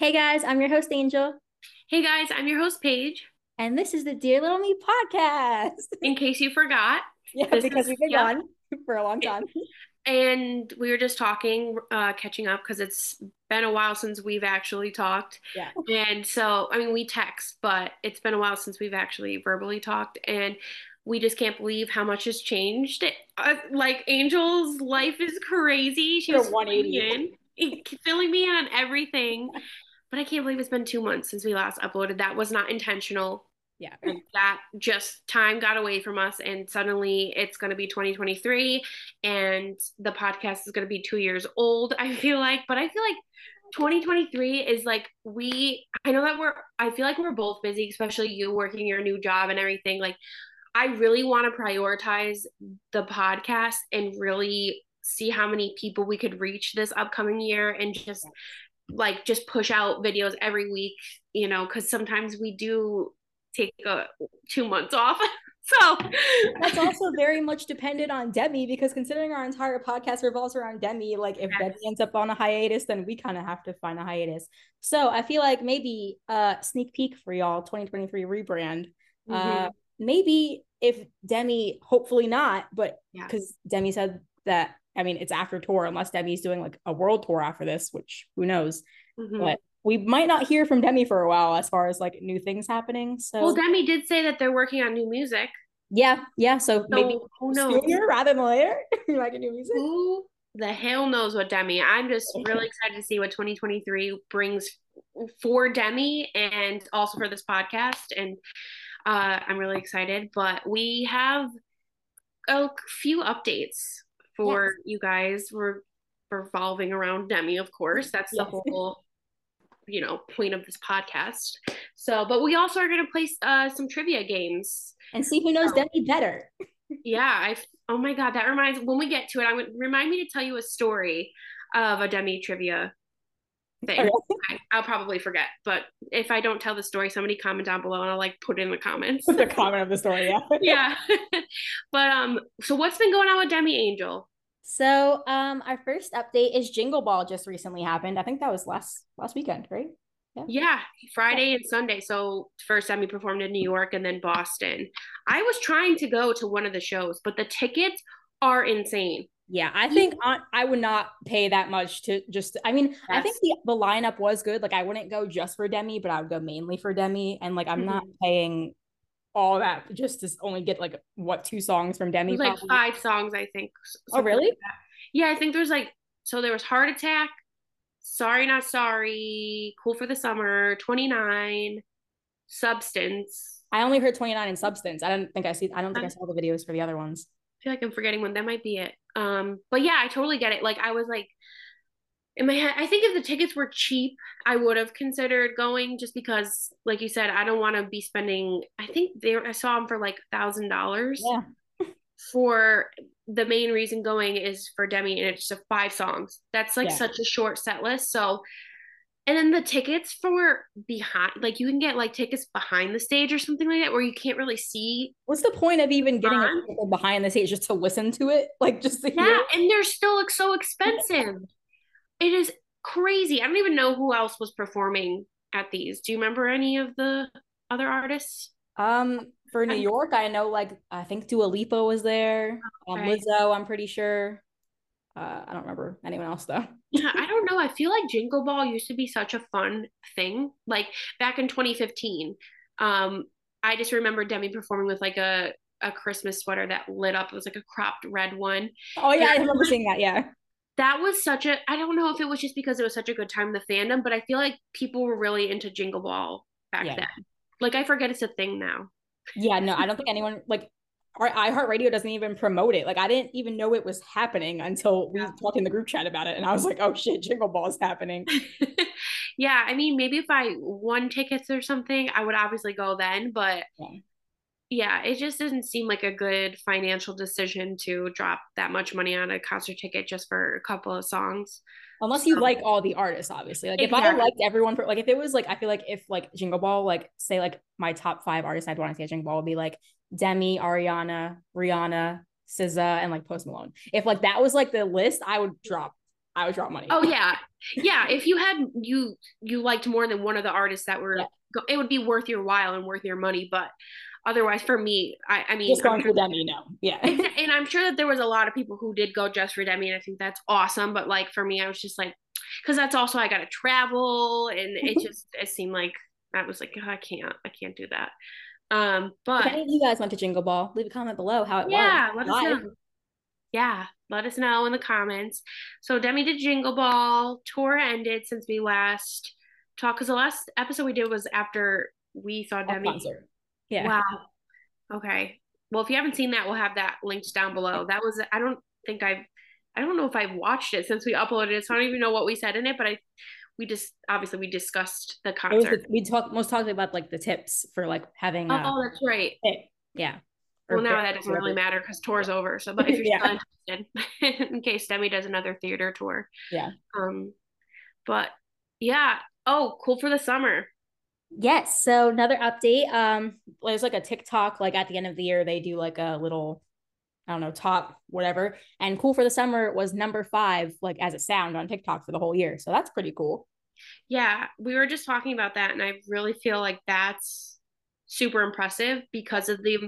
Hey guys, I'm your host Angel, Hey guys, I'm your host Paige. and this is the Dear Little Me podcast. In case you forgot, yeah, because is- we've been yeah. gone for a long time. and we were just talking, uh, catching up because it's been a while since we've actually talked. Yeah. And so, I mean, we text, but it's been a while since we've actually verbally talked, and we just can't believe how much has changed. Uh, like Angel's life is crazy. She's 180. filling in, filling me in on everything. But I can't believe it's been two months since we last uploaded. That was not intentional. Yeah. that just time got away from us and suddenly it's going to be 2023 and the podcast is going to be two years old i feel like but i feel like 2023 is like we i know that we're i feel like we're both busy especially you working your new job and everything like i really want to prioritize the podcast and really see how many people we could reach this upcoming year and just like just push out videos every week you know because sometimes we do take a two months off so That's also very much dependent on Demi because considering our entire podcast revolves around Demi, like if Yes. Demi ends up on a hiatus, then we kind of have to find a hiatus. So I feel like maybe uh sneak peek for y'all 2023 rebrand. Uh Mhm. maybe if Demi, hopefully not, but Yeah. because Demi said that I mean it's after tour, unless Demi's doing like a world tour after this, which who knows. Mhm. But we might not hear from Demi for a while as far as like new things happening. So well demi did say that they're working on new music yeah, yeah. So, so maybe who knows sooner rather than later, You like a new music. who the hell knows what demi i'm just really excited to see what 2023 brings for demi and also for this podcast and uh i'm really excited but we have a few updates for Yes. you guys we're revolving around demi of course that's the whole you know point of this podcast so but we also are going to play uh, some trivia games And see who knows So- Demi better. yeah, I. Oh my god, that reminds. When we get to it, I would remind me to tell you a story of a Demi trivia thing. I, I'll probably forget, but if I don't tell the story, somebody comment down below, and I'll like put it in the comments. the comment of the story, yeah. yeah, but um, so what's been going on with Demi Angel? So, um, our first update is Jingle Ball just recently happened. I think that was last last weekend, right? Yeah, yeah. Friday and Sunday. So first Demi performed in New York and then Boston. I was trying to go to one of the shows, but the tickets are insane. Yeah, I think I would not pay that much to just. I mean, I think the the lineup was good. Like, I wouldn't go just for Demi, but I would go mainly for Demi. And like, I'm not paying all that just to only get like what two songs from Demi. like probably. five songs, I think. Oh, really? like. Yeah, I think there's like so there was Heart Attack, Sorry Not Sorry, Cool for the Summer, 29, Substance. I only heard 29 in Substance. I don't think I see. I don't think I saw the videos for the other ones. I feel like I'm forgetting one. That might be it. Um, but yeah, I totally get it. Like I was like in my head, I think if the tickets were cheap, I would have considered going just because, like you said, I don't want to be spending. I think there I saw them for like thousand dollars. Yeah. For the main reason going is for Demi, and it's just five songs. That's like Yeah. such a short set list. So, and then the tickets for behind, like you can get like tickets behind the stage or something like that, where you can't really see What's the point of even getting a Fun. behind the stage just to listen to it? Like just to Yeah, hear? and they're still like so expensive. It is crazy. I don't even know who else was performing at these. Do you remember any of the other artists? Um, for New York, I know like I think Dua Lipa was there. Um, Lizzo, I'm pretty sure. Uh, I don't remember anyone else though. Yeah, I don't know. I feel like Jingle Ball used to be such a fun thing. Like back in 2015, um, I just remember Demi performing with like a a Christmas sweater that lit up. It was like a cropped red one. Oh yeah, I remember seeing that. Yeah. That was such a I don't know if it was just because it was such a good time in the fandom, but I feel like people were really into Jingle Ball back Yeah. then. Like I forget it's a thing now. Yeah, no, I don't think anyone like our iHeartRadio doesn't even promote it. Like I didn't even know it was happening until we Yeah. talked in the group chat about it, and I was like, "Oh shit, Jingle Ball is happening." yeah, I mean, maybe if I won tickets or something, I would obviously go then. But Yeah. Yeah, it just doesn't seem like a good financial decision to drop that much money on a concert ticket just for a couple of songs. Unless you So- like all the artists, obviously. Like if I liked everyone for like if it was like I feel like if like Jingle Ball, like say like my top five artists I'd want to see at Jingle Ball would be like Demi, Ariana, Rihanna, SZA, and like Post Malone. If like that was like the list, I would drop. I would drop money. Oh yeah, yeah. If you had you you liked more than one of the artists that were, yeah. it would be worth your while and worth your money. But otherwise, for me, I, I mean, just going for Demi, no, yeah. and I'm sure that there was a lot of people who did go just for Demi, and I think that's awesome. But like for me, I was just like, because that's also I got to travel, and it just it seemed like I was like, oh, I can't, I can't do that. Um, but if any of you guys went to Jingle Ball, leave a comment below how it yeah, was. Yeah, let us know. Yeah, let us know in the comments. So Demi did Jingle Ball. Tour ended since we last talked because the last episode we did was after we saw Demi. Concert. Yeah. Wow. Okay. Well, if you haven't seen that, we'll have that linked down below. That was I don't think I've I don't know if I've watched it since we uploaded it, so I don't even know what we said in it, but I we just obviously we discussed the concert. The, we talked most talked about like the tips for like having. Uh, oh, that's right. Yeah. Well, now that doesn't really matter because tour's over. So, but if you're yeah. still interested, in case Demi does another theater tour, yeah. Um, but yeah. Oh, cool for the summer. Yes. So another update. Um, there's like a TikTok. Like at the end of the year, they do like a little, I don't know, top whatever. And cool for the summer was number five, like as a sound on TikTok for the whole year. So that's pretty cool. Yeah, we were just talking about that, and I really feel like that's super impressive because of the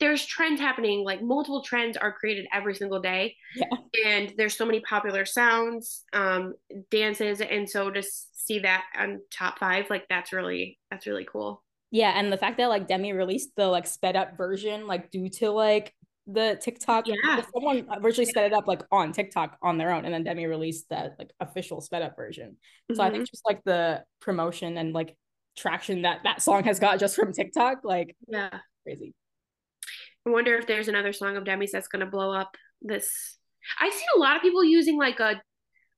there's trends happening like multiple trends are created every single day yeah. and there's so many popular sounds um dances and so to see that on top five like that's really that's really cool yeah and the fact that like demi released the like sped up version like due to like the tiktok yeah someone virtually sped it up like on tiktok on their own and then demi released that like official sped up version so mm-hmm. i think mm-hmm. just like the promotion and like traction that that song has got just from tiktok like yeah crazy I wonder if there's another song of Demi's that's gonna blow up this. I've seen a lot of people using like a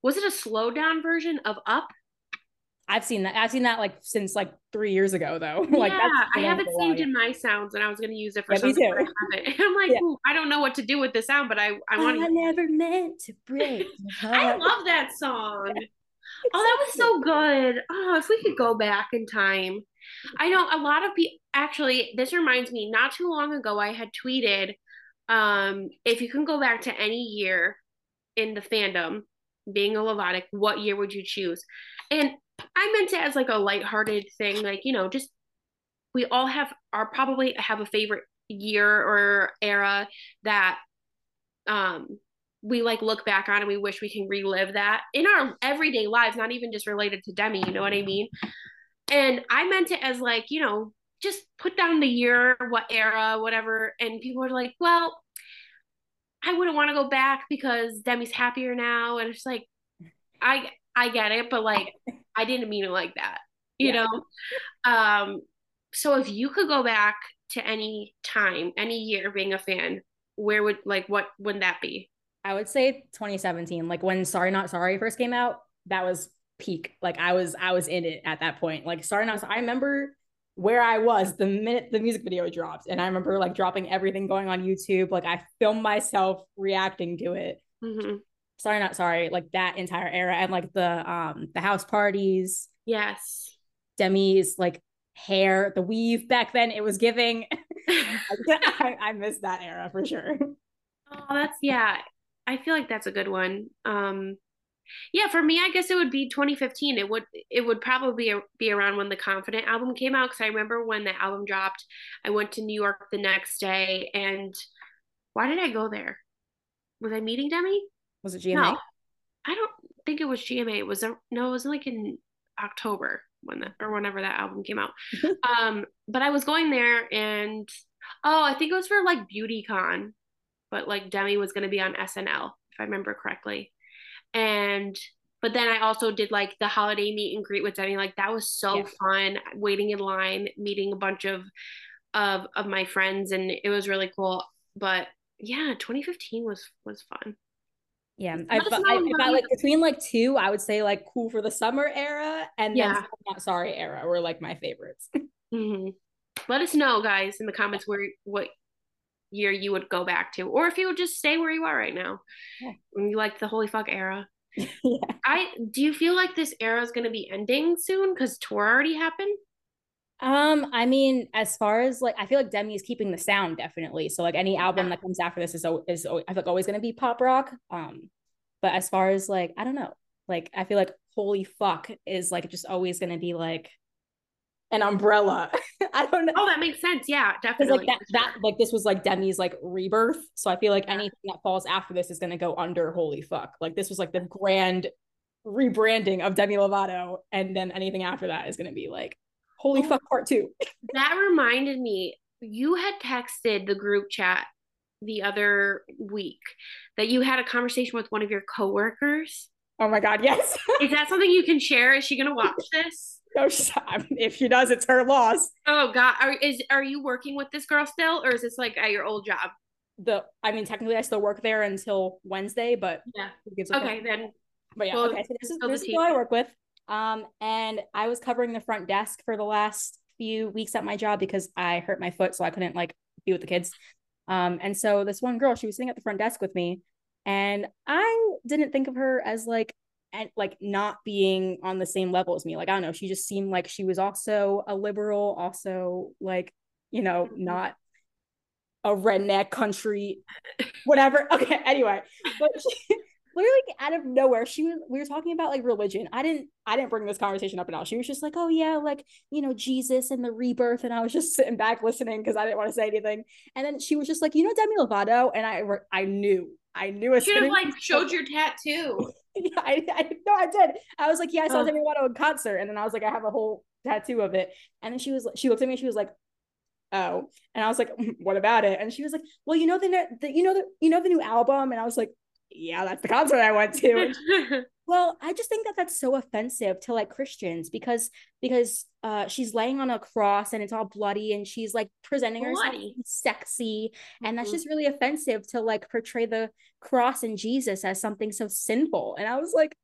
was it a slow down version of Up? I've seen that. I've seen that like since like three years ago though. like yeah, I have it saved in my sounds, and I was gonna use it for yeah, something. I. I'm like, yeah. I don't know what to do with the sound, but I I want. I never meant to break. I love that song. Oh, that was so good. Oh, if we could go back in time. I know a lot of people actually this reminds me, not too long ago I had tweeted um if you can go back to any year in the fandom, being a Lovatic, what year would you choose? And I meant it as like a lighthearted thing, like, you know, just we all have are probably have a favorite year or era that um we like look back on and we wish we can relive that in our everyday lives, not even just related to Demi, you know what I mean? And I meant it as like, you know, just put down the year, what era, whatever. And people are like, well, I wouldn't want to go back because Demi's happier now. And it's like, I I get it, but like I didn't mean it like that, you yeah. know? Um, so if you could go back to any time, any year being a fan, where would like what would that be? I would say 2017. Like when Sorry Not Sorry first came out, that was peak. Like I was I was in it at that point. Like Sorry Not Sorry. I remember where I was the minute the music video dropped. And I remember like dropping everything going on YouTube. Like I filmed myself reacting to it. Mm-hmm. Sorry, not sorry. Like that entire era and like the um the house parties. Yes. Demi's like hair, the weave back then. It was giving. I, I missed that era for sure. Oh, that's yeah. I feel like that's a good one. Um, yeah, for me, I guess it would be 2015. It would it would probably be around when the Confident album came out because I remember when the album dropped. I went to New York the next day, and why did I go there? Was I meeting Demi? Was it GMA? No, I don't think it was GMA. It was a, no, it was like in October when the or whenever that album came out. um, but I was going there, and oh, I think it was for like BeautyCon but like Demi was going to be on SNL, if I remember correctly. And but then I also did like the holiday meet and greet with Demi. Like that was so yeah. fun, waiting in line, meeting a bunch of of of my friends, and it was really cool. But yeah, 2015 was was fun. Yeah, I, I, I like between like two, I would say like cool for the summer era and yeah. then not sorry era were like my favorites. mm-hmm. Let us know, guys, in the comments where what year you would go back to, or if you would just stay where you are right now. Yeah. You like the holy fuck era. yeah. I do you feel like this era is going to be ending soon because tour already happened? Um, I mean, as far as like, I feel like Demi is keeping the sound definitely. So like any album that comes after this is is I feel like always going to be pop rock. Um, But as far as like, I don't know, like I feel like holy fuck is like just always gonna be like an umbrella. I don't know. Oh, that makes sense. Yeah, definitely. Like that, that like this was like Demi's like rebirth. So I feel like yeah. anything that falls after this is gonna go under holy fuck. Like this was like the grand rebranding of Demi Lovato, and then anything after that is gonna be like holy oh, fuck part two. that reminded me, you had texted the group chat the other week that you had a conversation with one of your coworkers. Oh my god, yes. is that something you can share? Is she gonna watch this? No, if she does, it's her loss. Oh God, are is are you working with this girl still, or is this like at your old job? The I mean, technically, I still work there until Wednesday, but yeah. Okay, then. But yeah, well, okay. So this is this is who I work with. Um, and I was covering the front desk for the last few weeks at my job because I hurt my foot, so I couldn't like be with the kids. Um, and so this one girl, she was sitting at the front desk with me, and I didn't think of her as like and like not being on the same level as me. Like I don't know, she just seemed like she was also a liberal, also like you know mm-hmm. not a redneck country, whatever. Okay, anyway, but she, literally out of nowhere, she was we were talking about like religion. I didn't I didn't bring this conversation up at all. She was just like, oh yeah, like you know Jesus and the rebirth, and I was just sitting back listening because I didn't want to say anything. And then she was just like, you know Demi Lovato, and I I knew I knew it. Should have like showed your tattoo. yeah, I, I no, I did. I was like, yeah, I saw oh. Demi Lovato in concert, and then I was like, I have a whole tattoo of it. And then she was, she looked at me, she was like, oh, and I was like, mm, what about it? And she was like, well, you know the, the you know the you know the new album, and I was like, yeah, that's the concert I went to. well, I just think that that's so offensive to like Christians because because uh she's laying on a cross and it's all bloody and she's like presenting bloody. herself sexy and mm-hmm. that's just really offensive to like portray the cross and Jesus as something so sinful. And I was like,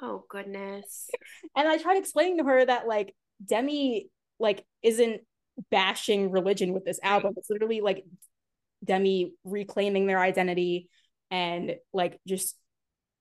oh goodness. And I tried explaining to her that like Demi like isn't bashing religion with this album. It's literally like Demi reclaiming their identity and like just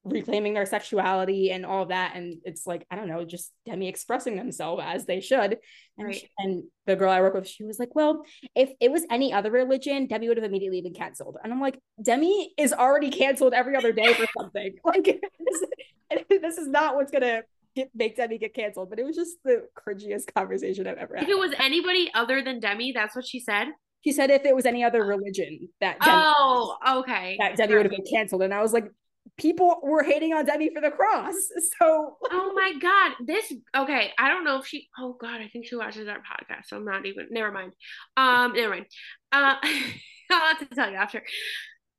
reclaiming their sexuality and all that. And it's like i don't know just demi expressing themselves as they should. And, right. she, and the girl i work with she was like well if it was any other religion demi would have immediately been canceled. And i'm like demi is already canceled every other day for something. Like this, this is not what's gonna get, make demi get canceled. But it was just the cringiest conversation i've ever had if it was anybody other than demi that's what she said she said if it was any other religion that Demi, oh okay that Demi would have been canceled, and I was like, people were hating on Demi for the cross. So oh my god, this okay. I don't know if she. Oh god, I think she watches our podcast. So I'm not even. Never mind. Um, never mind. Uh, I'll have to tell you after.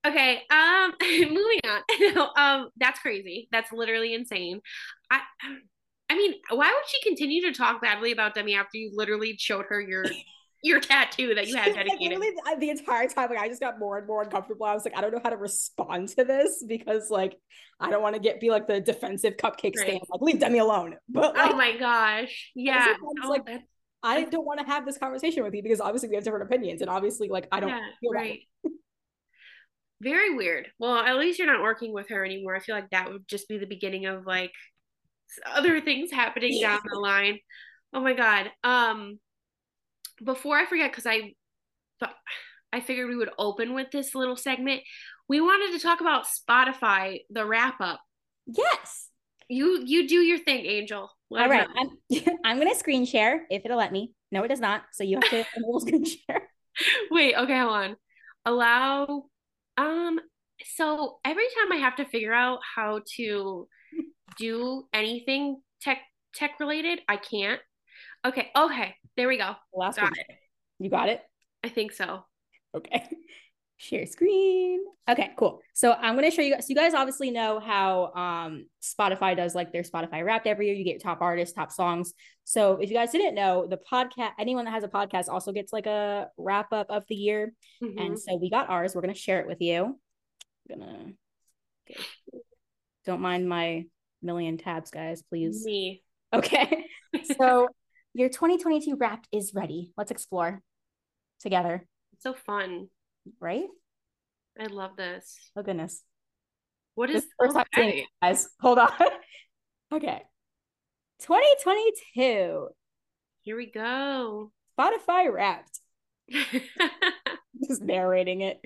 Okay. Um, moving on. no, um, that's crazy. That's literally insane. I. I mean, why would she continue to talk badly about Demi after you literally showed her your your tattoo that you had dedicated. Literally the entire time, like I just got more and more uncomfortable. I was like, I don't know how to respond to this because like I don't want to get be like the defensive cupcake right. stand. Like leave Demi alone. But like, oh my gosh, yeah. Oh, like that's... I don't want to have this conversation with you because obviously we have different opinions, and obviously like I don't yeah, feel right. Very weird. Well, at least you're not working with her anymore. I feel like that would just be the beginning of like other things happening down the line. Oh my god. Um before I forget, because I I figured we would open with this little segment. We wanted to talk about Spotify, the wrap up. Yes. You you do your thing, Angel. Let All right. I'm, I'm gonna screen share if it'll let me. No, it does not. So you have to enable screen share. Wait, okay, hold on. Allow um so every time I have to figure out how to do anything tech tech related, I can't. Okay, okay. There we go. Last got it. You got it? I think so. Okay. Share screen. Okay, cool. So I'm gonna show you guys. So you guys obviously know how um Spotify does like their Spotify Wrapped every year. You get top artists, top songs. So if you guys didn't know, the podcast, anyone that has a podcast also gets like a wrap up of the year. Mm-hmm. And so we got ours. We're gonna share it with you. I'm gonna. Okay. Don't mind my million tabs, guys. Please. Me. Okay. so your 2022 wrapped is ready. Let's explore together. It's so fun. Right? I love this. Oh goodness. What is first okay. time seeing guys? Hold on. okay. 2022. Here we go. Spotify wrapped. Just narrating it.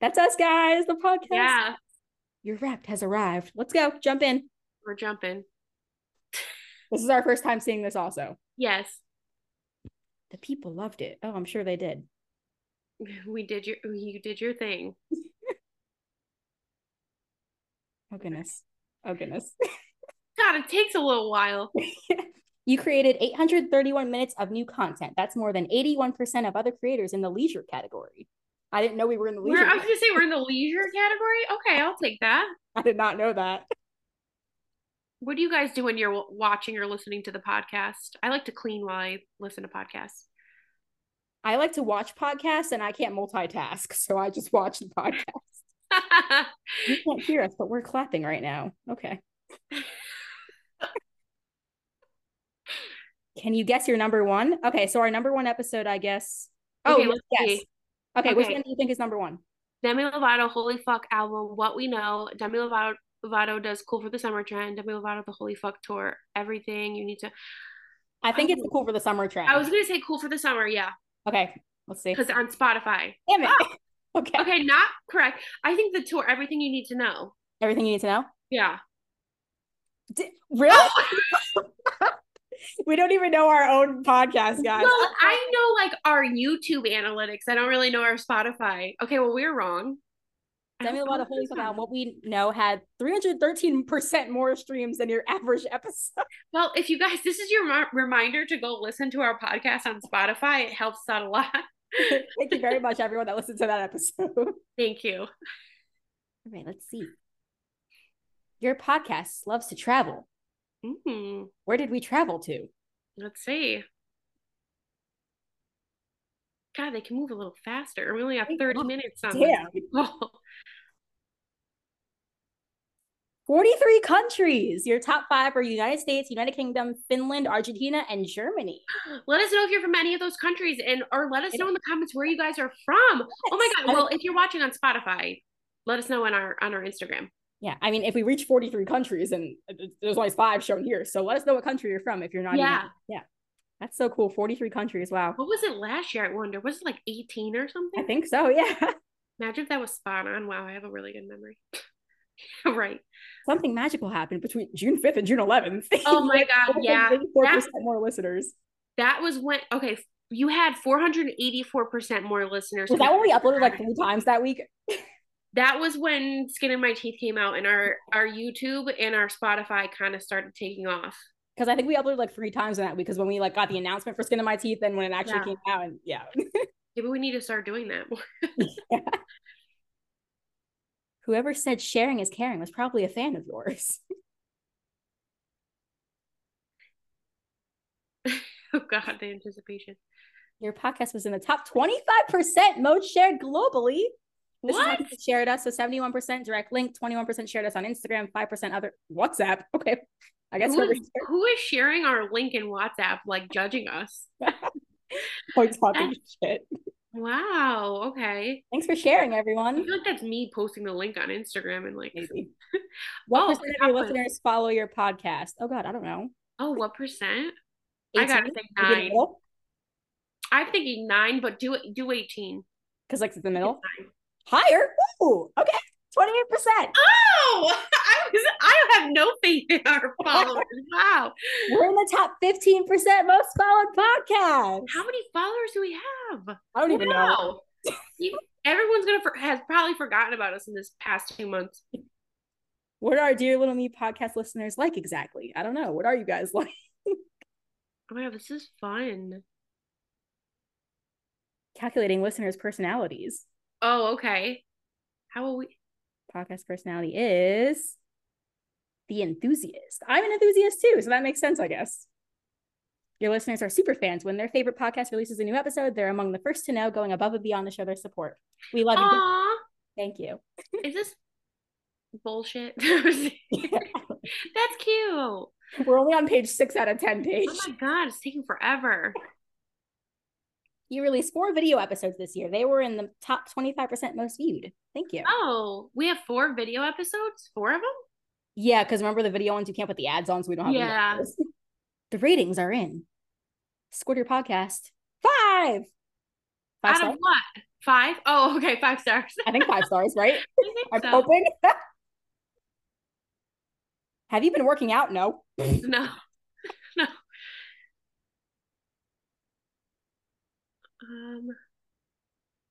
That's us guys, the podcast. Yeah. Your rep has arrived. Let's go. Jump in. We're jumping. This is our first time seeing this also. Yes. The people loved it. Oh, I'm sure they did. We did your you did your thing. Oh goodness. Oh goodness. God, it takes a little while. you created 831 minutes of new content. That's more than 81% of other creators in the leisure category. I didn't know we were in the leisure. We're, I was gonna say we're in the leisure category. Okay, I'll take that. I did not know that. What do you guys do when you're watching or listening to the podcast? I like to clean while I listen to podcasts. I like to watch podcasts and I can't multitask, so I just watch the podcast. you can't hear us, but we're clapping right now. Okay. Can you guess your number one? Okay, so our number one episode, I guess. Oh, okay, yes. Okay, okay, which one do you think is number one? Demi Lovato, Holy Fuck album, What We Know. Demi Lovato, Lovato does Cool for the Summer trend. Demi Lovato, the Holy Fuck tour. Everything you need to. I think it's Cool for the Summer trend. I was gonna say Cool for the Summer, yeah. Okay, let's see. Because on Spotify. Damn it. Oh. Okay. Okay, not correct. I think the tour, everything you need to know. Everything you need to know? Yeah. D- really? Oh. we don't even know our own podcast, guys. Well, I know like our YouTube analytics. I don't really know our Spotify. Okay, well, we're wrong. Demi Lovato Holy Fuck what we know had 313% more streams than your average episode. Well, if you guys, this is your reminder to go listen to our podcast on Spotify. It helps out a lot. Thank you very much, everyone that listened to that episode. Thank you. All right, let's see. Your podcast loves to travel. Mm-hmm. Where did we travel to? Let's see. God, they can move a little faster. We only have 30 minutes on Damn. 43 countries. Your top five are United States, United Kingdom, Finland, Argentina, and Germany. Let us know if you're from any of those countries and or let us know in the comments where you guys are from. Yes. Oh my god. Well, if you're watching on Spotify, let us know on our on our Instagram. Yeah, I mean, if we reach 43 countries and there's only five shown here, so let us know what country you're from if you're not. Yeah, even, yeah, that's so cool. 43 countries. Wow. What was it last year? I wonder. Was it like 18 or something? I think so. Yeah. Imagine if that was spot on. Wow, I have a really good memory. right. Something magical happened between June 5th and June 11th. Oh my god, yeah. 4% more listeners. That was when okay, you had 484% more listeners. Was that when we uploaded like three times that week? that was when Skin in My Teeth came out and our our YouTube and our Spotify kind of started taking off. Because I think we uploaded like three times in that week because when we like got the announcement for Skin in My Teeth and when it actually yeah. came out and yeah. Maybe we need to start doing that more. yeah. Whoever said sharing is caring was probably a fan of yours. oh God, the anticipation. Your podcast was in the top 25% most shared globally. This what? is shared us. So 71% direct link, 21% shared us on Instagram, 5% other WhatsApp. Okay. I guess who is, who is sharing our link in WhatsApp, like judging us? Point talking shit. Wow. Okay. Thanks for sharing, everyone. I feel like that's me posting the link on Instagram and like maybe. what oh, percent of your listeners follow your podcast? Oh God, I don't know. Oh, what percent? 18? I gotta say nine. I'm thinking nine, but do it do 18. Because like it's the middle. Higher. Ooh, okay. 28%. Oh, I was I have no faith in our followers. wow. We're in the top 15% most followed podcast. How many followers do we have? I don't even wow. know. Everyone's gonna for, has probably forgotten about us in this past two months. What are our dear little me podcast listeners like exactly? I don't know. What are you guys like? oh my god, this is fun. Calculating listeners' personalities. Oh, okay. How will we? Podcast personality is the enthusiast. I'm an enthusiast too, so that makes sense, I guess. Your listeners are super fans. When their favorite podcast releases a new episode, they're among the first to know, going above and beyond to show their support. We love Aww. you. Thank you. Is this bullshit? That's cute. We're only on page six out of 10 page. Oh my God, it's taking forever. You released four video episodes this year. They were in the top 25% most viewed. Thank you. Oh, we have four video episodes? Four of them? Yeah, because remember the video ones you can't put the ads on, so we don't have yeah. The ratings are in. Squirt your podcast. Five. Five Out stars? of what? Five? Oh, okay, five stars. I think five stars, right? I I'm so. hoping. Have you been working out? No. No. no. Um,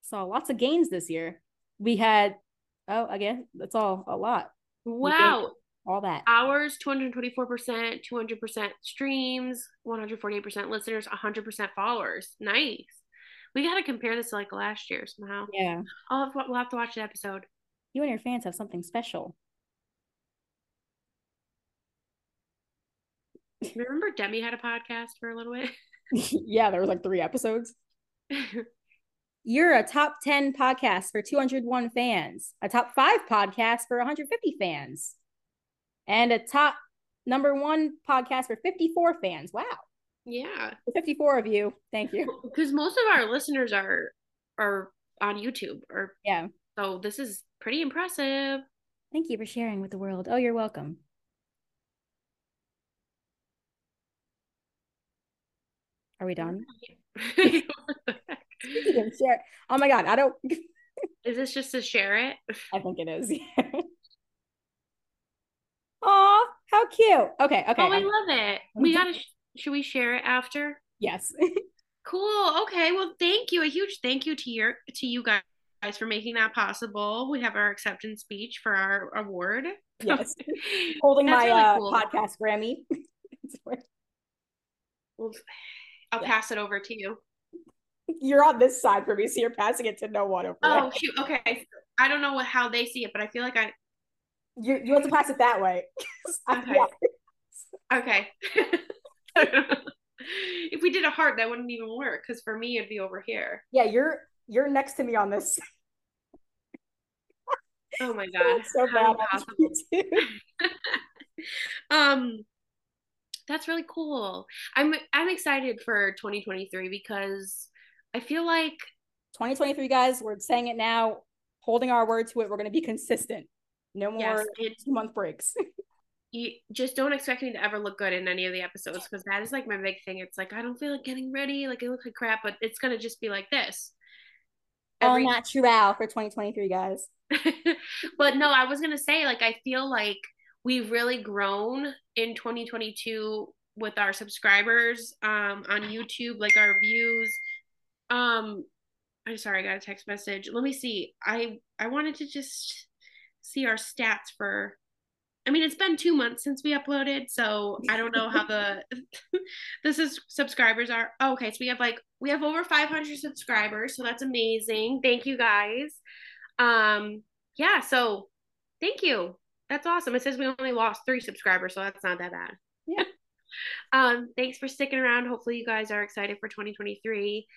Saw lots of gains this year. We had, oh, again, that's all a lot. wow. All that. Hours, 224%, 200% streams, 148% listeners, 100% followers. Nice. We got to compare this to like last year somehow. Yeah. I'll have, we'll have to watch the episode. You and your fans have something special. Remember Demi had a podcast for a little bit? yeah, there was like three episodes. You're a top 10 podcast for 201 fans, a top five podcast for 150 fans, and a top number one podcast for 54 fans. Wow. yeah. 54 of you. Thank you. Because most of our listeners are are on YouTube or Yeah. so this is pretty impressive. Thank you for sharing with the world. Oh, you're welcome. Are we done? You can share. Oh my god, I don't. is this just to share it? I think it is. How cute. Okay, okay. oh, I love it. We gotta. Should we share it after? yes. Cool. Okay. Well, thank you. A huge thank you to your to you guys for making that possible. We have our acceptance speech for our award. yes. Holding my really uh, cool. podcast Grammy. Well, I'll Yeah. pass it over to you. you're on this side for me, so you're passing it to no one over Oh there. shoot. Okay. I don't know what how they see it, but I feel like I. You, you have to pass it that way. Okay. Okay. if we did a heart, that wouldn't even work because for me it'd be over here. yeah, you're you're next to me on this. Oh my god. so bad. on impossible. YouTube. um that's really cool. I'm I'm excited for 2023 because I feel like 2023, guys, we're saying it now, holding our word to it. We're going to be consistent. No more yes, it, two month breaks. you just don't expect me to ever look good in any of the episodes because that is like my big thing. It's like I don't feel like getting ready, like I look like crap, but it's gonna just be like this. All Every- natural for 2023, guys. but no, I was gonna say like I feel like we've really grown in 2022 with our subscribers um on YouTube, like our views. Um I'm sorry, I got a text message. Let me see. I I wanted to just see our stats for I mean, it's been two months since we uploaded, so I don't know how the this is subscribers are. Oh, okay, so we have like we have over 500 subscribers, so that's amazing. Thank you guys. Um, yeah, so thank you. That's awesome. It says we only lost three subscribers, so that's not that bad. Yeah. um, thanks for sticking around. Hopefully, you guys are excited for 2023.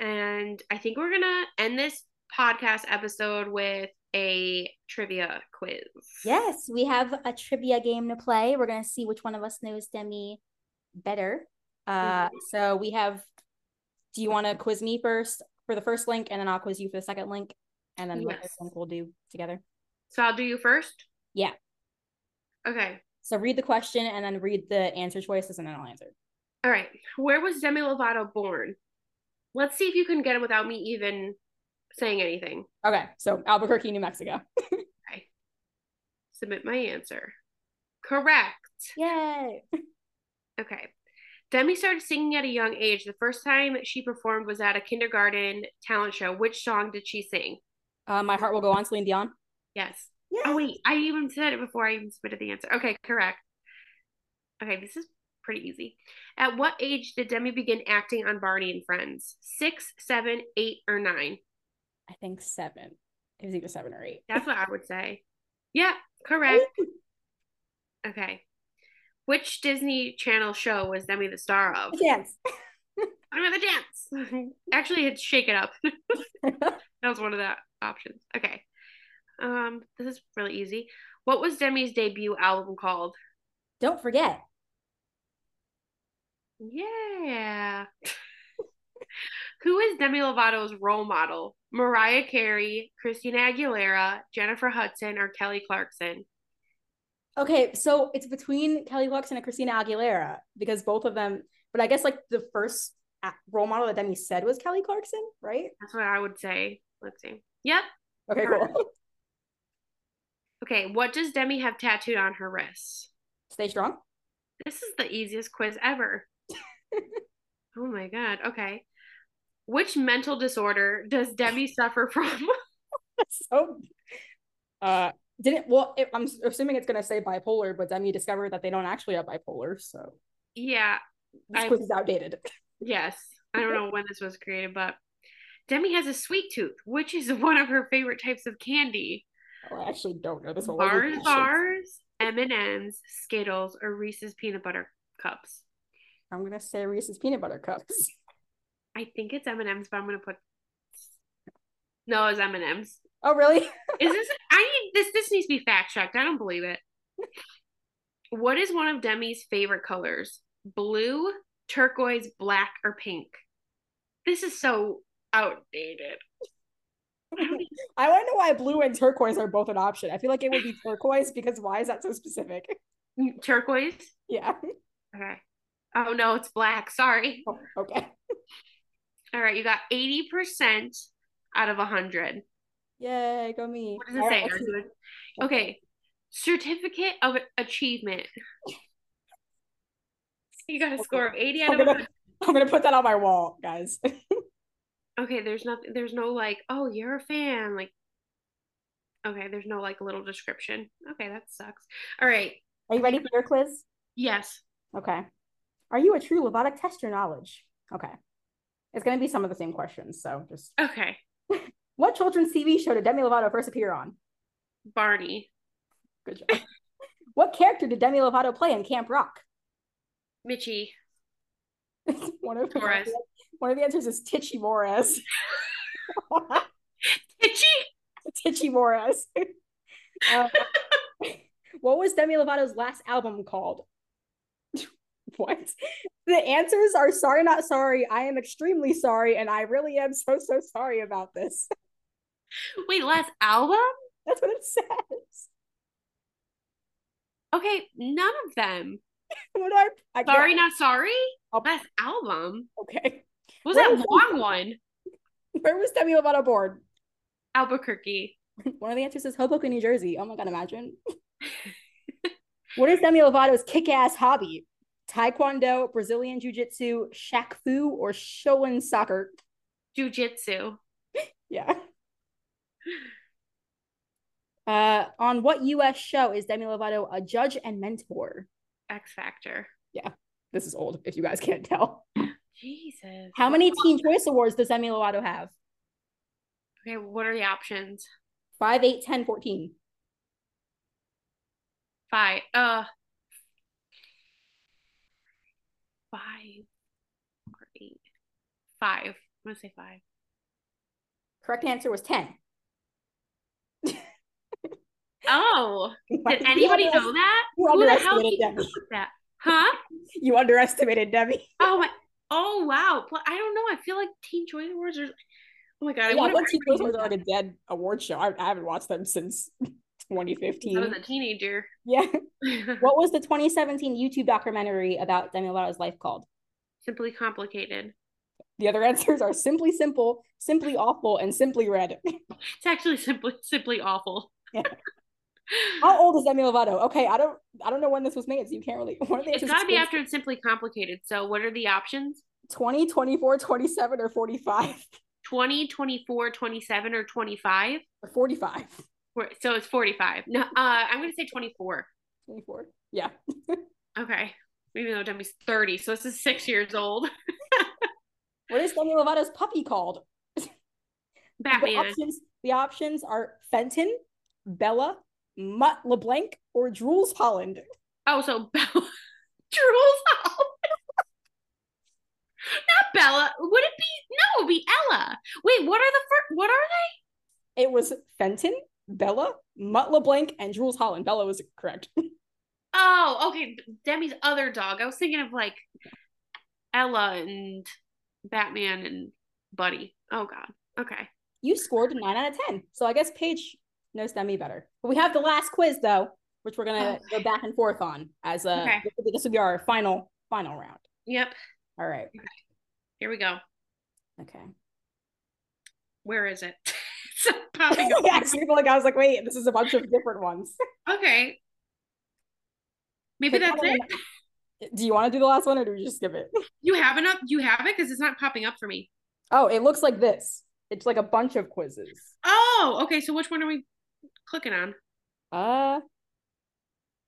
And I think we're gonna end this podcast episode with a trivia quiz. Yes, we have a trivia game to play. We're going to see which one of us knows Demi better. Uh, Mhm. so we have. Do you want to quiz me first for the first link, and then I'll quiz you for the second link, and then the Yes. first link we'll do together. So I'll do you first. Yeah. Okay. So read the question and then read the answer choices, and then I'll answer. All right. Where was Demi Lovato born? Let's see if you can get it without me even saying anything. Okay, so Albuquerque, New Mexico. Okay. Submit my answer. Correct. Yay! Okay. Demi started singing at a young age. The first time she performed was at a kindergarten talent show. Which song did she sing? Uh, my heart will go on, Celine Dion. Yes. Yeah. Oh, wait. I even said it before I even submitted the answer. Okay, correct. Okay, this is pretty easy. At what age did Demi begin acting on Barney and Friends? Six, seven, eight, or nine? I think seven. It was either seven or eight. That's what I would say. Yeah, correct. Okay. Which Disney Channel show was Demi the star of? Dance. I'm at the dance. Actually, it's Shake It Up. that was one of the options. Okay. Um, this is really easy. What was Demi's debut album called? Don't forget. Yeah. Who is Demi Lovato's role model? Mariah Carey, Christina Aguilera, Jennifer Hudson, or Kelly Clarkson? Okay, so it's between Kelly Clarkson and Christina Aguilera because both of them. But I guess like the first role model that Demi said was Kelly Clarkson, right? That's what I would say. Let's see. Yep. Okay, cool. Okay. What does Demi have tattooed on her wrists? Stay strong. This is the easiest quiz ever. oh my god. Okay. Which mental disorder does Demi suffer from? so, uh, didn't well. It, I'm assuming it's gonna say bipolar, but Demi discovered that they don't actually have bipolar. So yeah, this quiz is outdated. Yes, I don't know when this was created, but Demi has a sweet tooth, which is one of her favorite types of candy. Oh, I actually don't know this one. Mars bars, M and M's, Skittles, or Reese's peanut butter cups. I'm gonna say Reese's peanut butter cups. I think it's M and M's, but I'm gonna put. No, it's M and M's. Oh, really? is this? I need this. This needs to be fact checked. I don't believe it. what is one of Demi's favorite colors? Blue, turquoise, black, or pink? This is so outdated. I want to know why blue and turquoise are both an option. I feel like it would be turquoise because why is that so specific? Mm, turquoise? Yeah. Okay. Oh no, it's black. Sorry. Oh, okay. All right, you got 80% out of 100. Yay, go me. What does it say? Right, okay. Certificate of achievement. you got a score of 80 out I'm of gonna, I'm gonna put that on my wall, guys. okay, there's nothing there's no like, oh, you're a fan. Like okay, there's no like little description. Okay, that sucks. All right. Are you ready for your quiz? Yes. Okay. Are you a true Lovato? Test your knowledge. Okay. It's going to be some of the same questions. So just. Okay. what children's TV show did Demi Lovato first appear on? Barney. Good job. what character did Demi Lovato play in Camp Rock? Mitchie. one, of, Torres. one of the answers is Titchy Morris. Titchy? Titchy Morris. Uh, what was Demi Lovato's last album called? what? The answers are sorry, not sorry. I am extremely sorry, and I really am so so sorry about this. Wait, last album? That's what it says. Okay, none of them. what I, I sorry, not sorry. I'll... Last album. Okay. What was Where that was long one? Where was Demi Lovato born? Albuquerque. One of the answers is Hoboken, New Jersey. Oh my god, imagine. what is Demi Lovato's kick-ass hobby? Taekwondo, Brazilian Jiu-Jitsu, Shaq Fu, or Shoin soccer? Jiu-Jitsu. yeah. Uh, on what U.S. show is Demi Lovato a judge and mentor? X Factor. Yeah, this is old. If you guys can't tell. Jesus. How many Teen Choice Awards does Demi Lovato have? Okay, what are the options? 5, 8, 10, 14. Five. Uh, five or eight. Five. I'm gonna say five. Correct answer was 10. oh, did anybody know that? Who the hell did that? Huh? You underestimated Debbie. Oh my! Oh wow! I don't know. I feel like Teen Choice Awards are. Oh my god! I yeah, I Teen Choice Awards are like a dead award show. I, I haven't watched them since 2015. I was a teenager. Yeah. what was the 2017 YouTube documentary about Demi Lovato's life called? Simply complicated. The other answers are simply simple, simply awful, and simply red. it's actually simply simply awful. Yeah. How old is Demi Lovato? Okay, I don't I don't know when this was made, so you can't really one of the It's gotta be after it's simply complicated. So what are the options? 20, 24, 27, or 45. 20, 24, 27, or 25? Or 45. So it's 45. No, uh, I'm going to say 24. 24. Yeah. okay. Even though Demi's 30. So this is six years old. what is Demi Lovato's puppy called? Batman. The options, the options are Fenton, Bella, Mutt LeBlanc, or Jules Holland. Oh, so Bella. Jules Holland. Not Bella. Would it be? No, it would be Ella. Wait, what are the first? What are they? It was Fenton, Bella, Mutt LeBlanc, and Jules Holland. Bella was correct. oh, okay. Demi's other dog. I was thinking of like Ella and Batman and Buddy. Oh God. Okay. You scored nine out of ten. So I guess Paige knows Demi better. But we have the last quiz though, which we're gonna oh. go back and forth on as a okay. this will be our final final round. Yep. All right. Here we go. Okay. Where is it? popping up. yeah, I like I was like, wait, this is a bunch of different ones. okay. Maybe that's it. it. Do you want to do the last one or do we just skip it? You have enough. You have it because it's not popping up for me. Oh, it looks like this. It's like a bunch of quizzes. Oh, okay. So which one are we clicking on? Uh,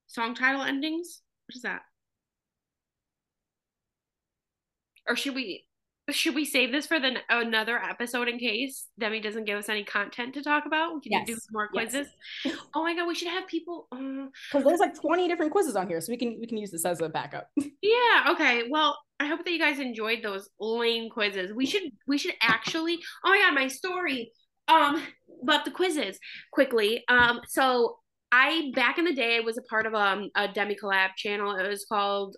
Song title endings. What is that? Or should we should we save this for the another episode in case Demi doesn't give us any content to talk about? We can Yes. do more Yes. quizzes? Oh my god, we should have people. Uh, because there's like 20 different quizzes on here, so we can we can use this as a backup. yeah. Okay. Well, I hope that you guys enjoyed those lame quizzes. We should we should actually. Oh my god, my story. Um, about the quizzes quickly. Um, so I back in the day I was a part of um a Demi collab channel. It was called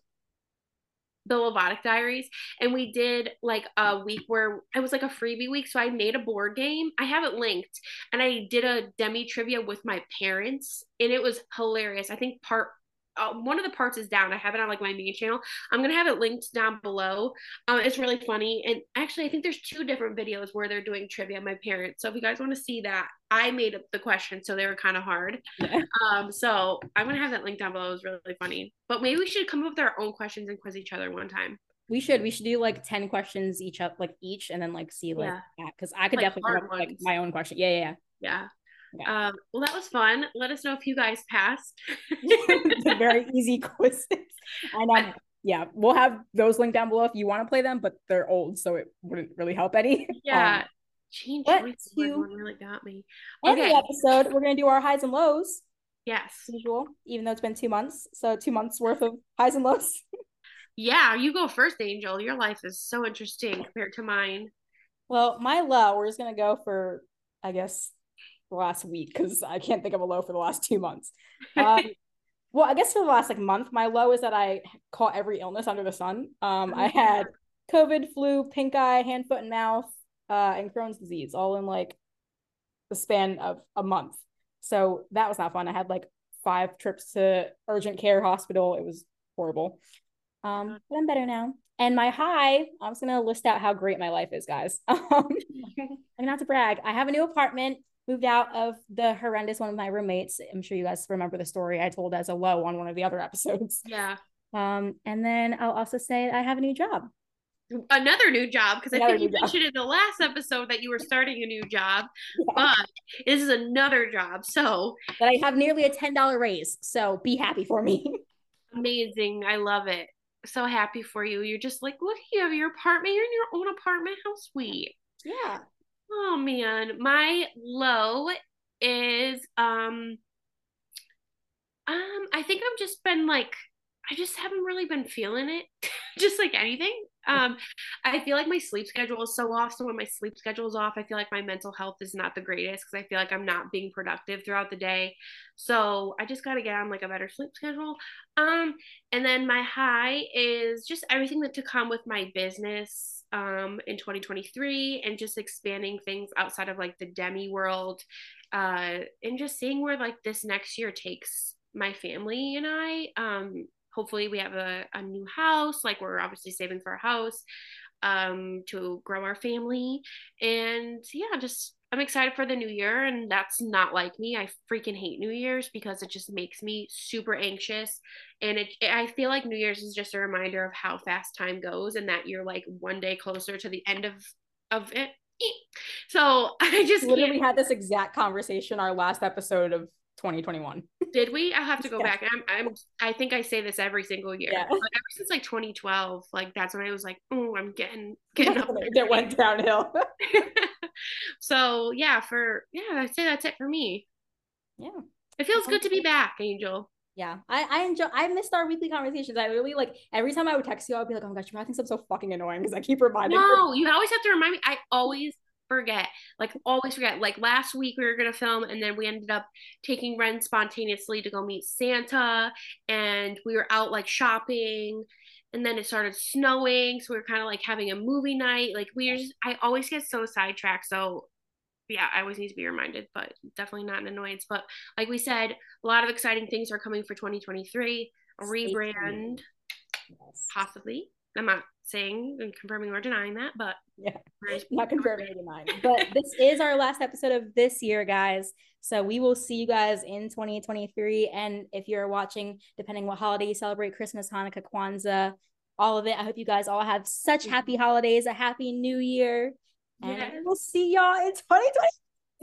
the Lovatic Diaries, and we did like a week where it was like a freebie week. So I made a board game. I have it linked, and I did a Demi trivia with my parents, and it was hilarious. I think part. Uh, one of the parts is down. I have it on like my main channel. I'm gonna have it linked down below. Um, it's really funny, and actually, I think there's two different videos where they're doing trivia. My parents. So if you guys want to see that, I made up the questions, so they were kind of hard. Yeah. Um, so I'm gonna have that link down below. It was really funny. But maybe we should come up with our own questions and quiz each other one time. We should we should do like 10 questions each up like each and then like see like Yeah. because I could Like definitely up like my own question. Yeah, yeah, Yeah. Yeah. Um, well, that was fun. Let us know if you guys passed. yeah. Very easy quizzes. And um yeah, we'll have those linked down below if you want to play them, but they're old, so it wouldn't really help any. yeah. Um, to- one really got me. in Okay. the episode, we're gonna do our highs and lows, Yes. usual, even though it's been two months. So two months worth of highs and lows. Yeah, you go first, Angel. Your life is so interesting compared to mine. Well, my low, we're just gonna go for, I guess, the last week because I can't think of a low for the last two months. Um, well, I guess for the last like month, my low is that I caught every illness under the sun. Um, I had COVID, flu, pink eye, hand, foot, and mouth, uh, and Crohn's disease, all in like the span of a month. So that was not fun. I had like five trips to urgent care hospital. It was horrible. Um, but I'm better now. And my high, I'm just gonna list out how great my life is, guys. Um, I'm not to brag. I have a new apartment, moved out of the horrendous one of my roommates. I'm sure you guys remember the story I told as a low on one of the other episodes. yeah. Um, and then I'll also say I have a new job. Another new job because I think you job. mentioned in the last episode that you were starting a new job, Yeah. but this is another job. So That I have nearly a $10 raise. So be happy for me. amazing. I love it. So happy for you. You're just like, look, you have your apartment. You're in your own apartment. How sweet. yeah. Oh man, my low is um um I think I've just been like I just haven't really been feeling it. just like anything. Um I feel like my sleep schedule is so off. So when my sleep schedule is off, I feel like my mental health is not the greatest because I feel like I'm not being productive throughout the day. So I just gotta get on like a better sleep schedule. Um and then my high is just everything that to come with my business um, in 2023 and just expanding things outside of like the demi world uh, and just seeing where like this next year takes my family and I. Um, hopefully, we have a, a new house. Like, we're obviously saving for a house um, to grow our family. And yeah, just I'm excited for the new year. And that's not like me. I freaking hate New Year's because it just makes me super anxious and it, I feel like New Year's is just a reminder of how fast time goes and that you're like one day closer to the end of of it. So I just Literally can't. had this exact conversation our last episode of 2021. Did we? I'll have to go Yeah. back. I'm, I'm. I think I say this every single year. Yeah. But ever since like 2012, like that's when I was like, oh, I'm getting getting up. that went downhill. So yeah, for yeah, I'd say that's it for me. yeah. It feels good to be back, Angel. Yeah, I, I enjoy. I missed our weekly conversations. I really like every time I would text you, I'd be like, "Oh my gosh, you think I'm so fucking annoying because I keep reminding her." No, you always have to remind me. I always forget. Like always forget. Like last week we were gonna film and then we ended up taking Ren spontaneously to go meet Santa and we were out like shopping and then it started snowing. So we were kind of like having a movie night. Like we were just I always get so sidetracked. So yeah, I always need to be reminded, but definitely not an annoyance. But like we said, a lot of exciting things are coming for 2023. A rebrand, Yes. possibly. I'm not saying and confirming or denying that, but yeah, not confirming or denying. But this is our last episode of this year, guys. So we will see you guys in 2023. And if you're watching, depending what holiday you celebrate, Christmas, Hanukkah, Kwanzaa, all of it. I hope you guys all have such mm-hmm. happy holidays, a happy new year. And yes. we'll see y'all in 2020.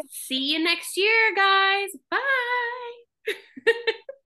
See you next year, guys. Bye.